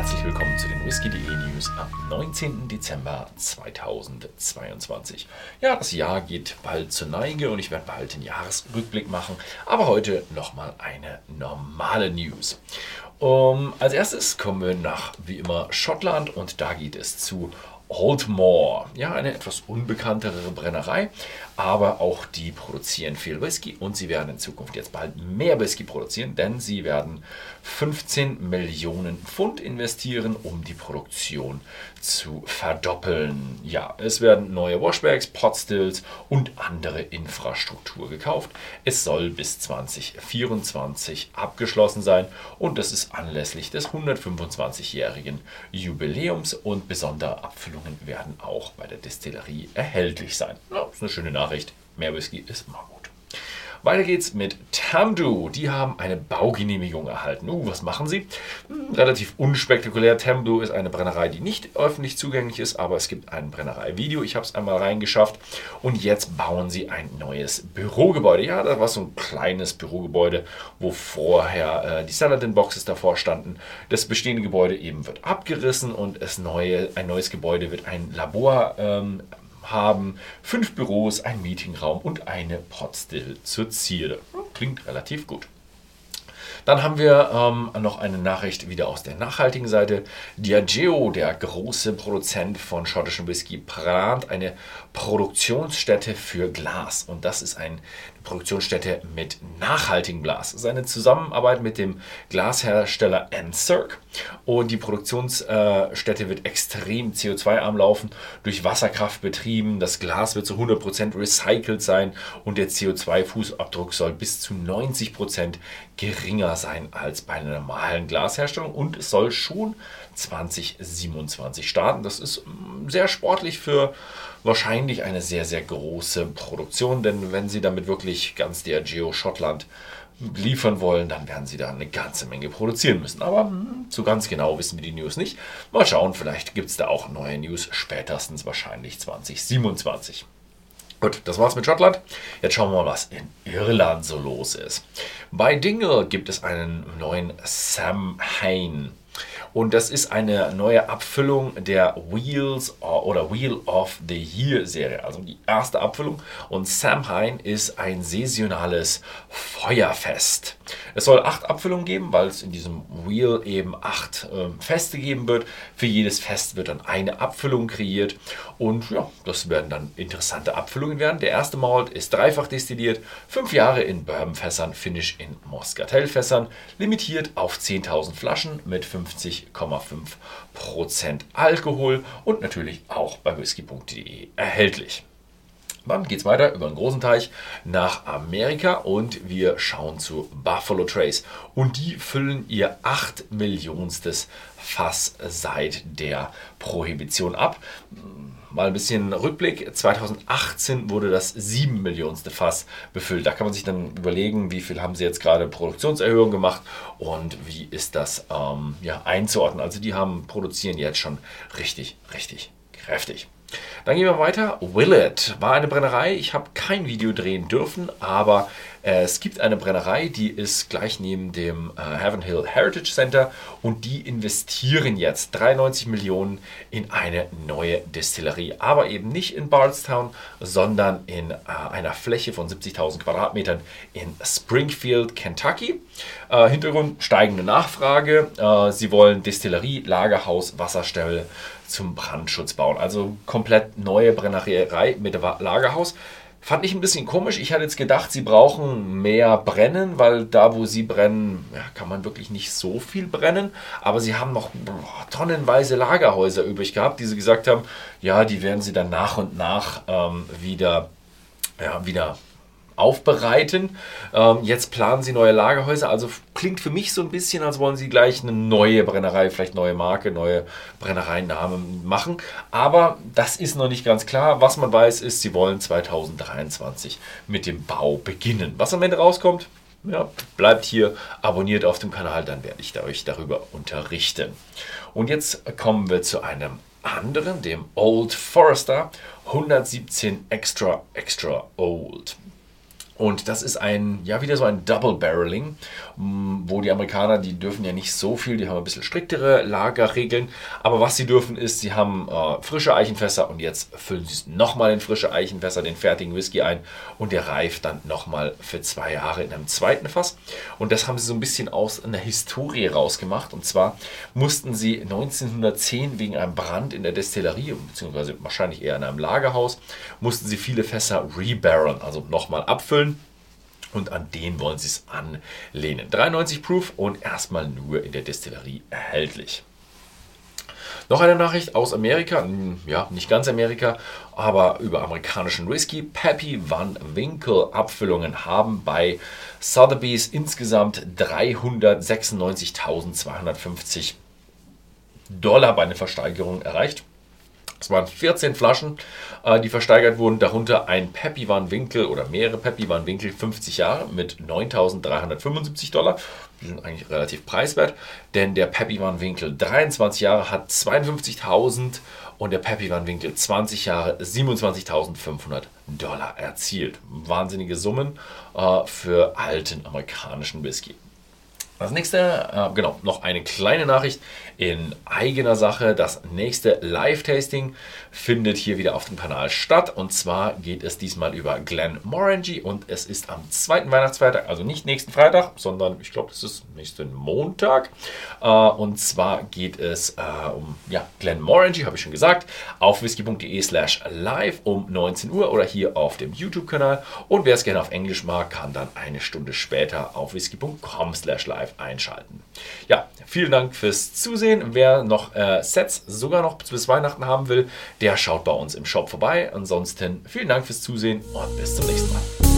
herzlich willkommen zu den Whisky.de News am 19. Dezember 2022. Ja, das Jahr geht bald zur Neige und ich werde bald den Jahresrückblick machen, aber heute nochmal eine normale News. Um, als erstes kommen wir nach, wie immer, Schottland und da geht es zu Oldmore. Ja, eine etwas unbekanntere Brennerei, aber auch die produzieren viel Whisky und sie werden in Zukunft jetzt bald mehr Whisky produzieren, denn sie werden 15 Millionen Pfund investieren, um die Produktion zu verdoppeln. Ja, es werden neue Washbacks, Potstills und andere Infrastruktur gekauft. Es soll bis 2024 abgeschlossen sein und das ist anlässlich des 125-jährigen Jubiläums und besondere Abfüllungen werden auch bei der Destillerie erhältlich sein. Ja, ist eine schöne Nachricht. Mehr Whisky ist immer gut. Weiter geht's mit Tamdu. Die haben eine Baugenehmigung erhalten. Uh, was machen sie? Hm, relativ unspektakulär. Tamdu ist eine Brennerei, die nicht öffentlich zugänglich ist, aber es gibt ein Brennerei-Video. Ich habe es einmal reingeschafft. Und jetzt bauen sie ein neues Bürogebäude. Ja, das war so ein kleines Bürogebäude, wo vorher äh, die Saladin-Boxes davor standen. Das bestehende Gebäude eben wird abgerissen und neue, ein neues Gebäude wird ein Labor ähm, haben fünf Büros, ein Meetingraum und eine Potstill zur Zierde. Klingt relativ gut. Dann haben wir ähm, noch eine Nachricht wieder aus der nachhaltigen Seite. Diageo, der große Produzent von schottischem Whisky, plant eine Produktionsstätte für Glas. Und das ist eine Produktionsstätte mit nachhaltigem Glas. Seine Zusammenarbeit mit dem Glashersteller Encirc. Und die Produktionsstätte wird extrem CO2-arm laufen, durch Wasserkraft betrieben. Das Glas wird zu 100% recycelt sein und der CO2-Fußabdruck soll bis zu 90% geringer sein als bei einer normalen Glasherstellung. Und es soll schon 2027 starten. Das ist mm, sehr sportlich für wahrscheinlich eine sehr, sehr große Produktion, denn wenn Sie damit wirklich ganz der Geo Schottland liefern wollen, dann werden sie da eine ganze Menge produzieren müssen. Aber hm, so ganz genau wissen wir die News nicht. Mal schauen, vielleicht gibt es da auch neue News, spätestens wahrscheinlich 2027. Gut, das war's mit Schottland. Jetzt schauen wir mal, was in Irland so los ist. Bei Dingle gibt es einen neuen Sam Hain. Und das ist eine neue Abfüllung der Wheels oder Wheel of the Year Serie, also die erste Abfüllung. Und Samhain ist ein saisonales Feuerfest. Es soll acht Abfüllungen geben, weil es in diesem Wheel eben acht äh, Feste geben wird. Für jedes Fest wird dann eine Abfüllung kreiert. Und ja, das werden dann interessante Abfüllungen werden. Der erste Malt ist dreifach destilliert, fünf Jahre in Bourbonfässern, Finish in Moscatel-Fässern, limitiert auf 10.000 Flaschen mit 50 50,5% Alkohol und natürlich auch bei whisky.de erhältlich. Dann geht es weiter über einen großen Teich nach Amerika und wir schauen zu Buffalo Trace. Und die füllen ihr 8 Millionstes Fass seit der Prohibition ab mal ein bisschen Rückblick. 2018 wurde das 7 Millionste Fass befüllt. Da kann man sich dann überlegen, wie viel haben sie jetzt gerade Produktionserhöhung gemacht und wie ist das ähm, ja, einzuordnen. Also die haben produzieren jetzt schon richtig, richtig kräftig. Dann gehen wir weiter. Willet war eine Brennerei. Ich habe kein Video drehen dürfen, aber es gibt eine Brennerei, die ist gleich neben dem äh, Heaven Hill Heritage Center und die investieren jetzt 93 Millionen in eine neue Destillerie. Aber eben nicht in Bardstown, sondern in äh, einer Fläche von 70.000 Quadratmetern in Springfield, Kentucky. Äh, Hintergrund steigende Nachfrage. Äh, sie wollen Destillerie, Lagerhaus, Wasserstelle zum Brandschutz bauen. Also komplett neue Brennerei mit Lagerhaus. Fand ich ein bisschen komisch. Ich hatte jetzt gedacht, sie brauchen mehr Brennen, weil da, wo sie brennen, ja, kann man wirklich nicht so viel brennen. Aber sie haben noch boah, tonnenweise Lagerhäuser übrig gehabt, die sie gesagt haben, ja, die werden sie dann nach und nach ähm, wieder, ja, wieder aufbereiten. Ähm, jetzt planen sie neue Lagerhäuser. Also klingt für mich so ein bisschen, als wollen sie gleich eine neue Brennerei, vielleicht neue Marke, neue Brennereinamen machen. Aber das ist noch nicht ganz klar. Was man weiß, ist, sie wollen 2023 mit dem Bau beginnen. Was am Ende rauskommt, ja, bleibt hier abonniert auf dem Kanal, dann werde ich euch darüber unterrichten. Und jetzt kommen wir zu einem anderen, dem Old Forester 117 Extra Extra Old. Und das ist ein, ja, wieder so ein Double Barreling, mm, wo die Amerikaner, die dürfen ja nicht so viel, die haben ein bisschen striktere Lagerregeln. Aber was sie dürfen, ist, sie haben äh, frische Eichenfässer und jetzt füllen sie es nochmal in frische Eichenfässer, den fertigen Whisky ein und der reift dann nochmal für zwei Jahre in einem zweiten Fass. Und das haben sie so ein bisschen aus einer Historie rausgemacht. Und zwar mussten sie 1910 wegen einem Brand in der Destillerie, beziehungsweise wahrscheinlich eher in einem Lagerhaus, mussten sie viele Fässer rebarreln, also nochmal abfüllen und an den wollen sie es anlehnen. 93 Proof und erstmal nur in der Destillerie erhältlich. Noch eine Nachricht aus Amerika, hm, ja, nicht ganz Amerika, aber über amerikanischen Whisky. Pappy Van Winkle Abfüllungen haben bei Sotheby's insgesamt 396.250 Dollar bei einer Versteigerung erreicht. Es waren 14 Flaschen, äh, die versteigert wurden, darunter ein Peppy Van Winkel oder mehrere Peppy Van Winkel 50 Jahre mit 9.375 Dollar. Die sind eigentlich relativ preiswert, denn der Peppy Van Winkel 23 Jahre hat 52.000 und der Peppy Van Winkel 20 Jahre 27.500 Dollar erzielt. Wahnsinnige Summen äh, für alten amerikanischen Whisky. Das nächste, äh, genau, noch eine kleine Nachricht in eigener Sache. Das nächste Live-Tasting findet hier wieder auf dem Kanal statt. Und zwar geht es diesmal über Glen Morangy und es ist am zweiten Weihnachtsfeiertag, also nicht nächsten Freitag, sondern ich glaube, das ist nächsten Montag. Äh, und zwar geht es äh, um ja, Glen Morangy, habe ich schon gesagt, auf whisky.de slash live um 19 Uhr oder hier auf dem YouTube-Kanal. Und wer es gerne auf Englisch mag, kann dann eine Stunde später auf whisky.com slash live live einschalten. Ja, vielen Dank fürs Zusehen. Wer noch äh, Sets sogar noch bis Weihnachten haben will, der schaut bei uns im Shop vorbei. Ansonsten vielen Dank fürs Zusehen und bis zum nächsten Mal.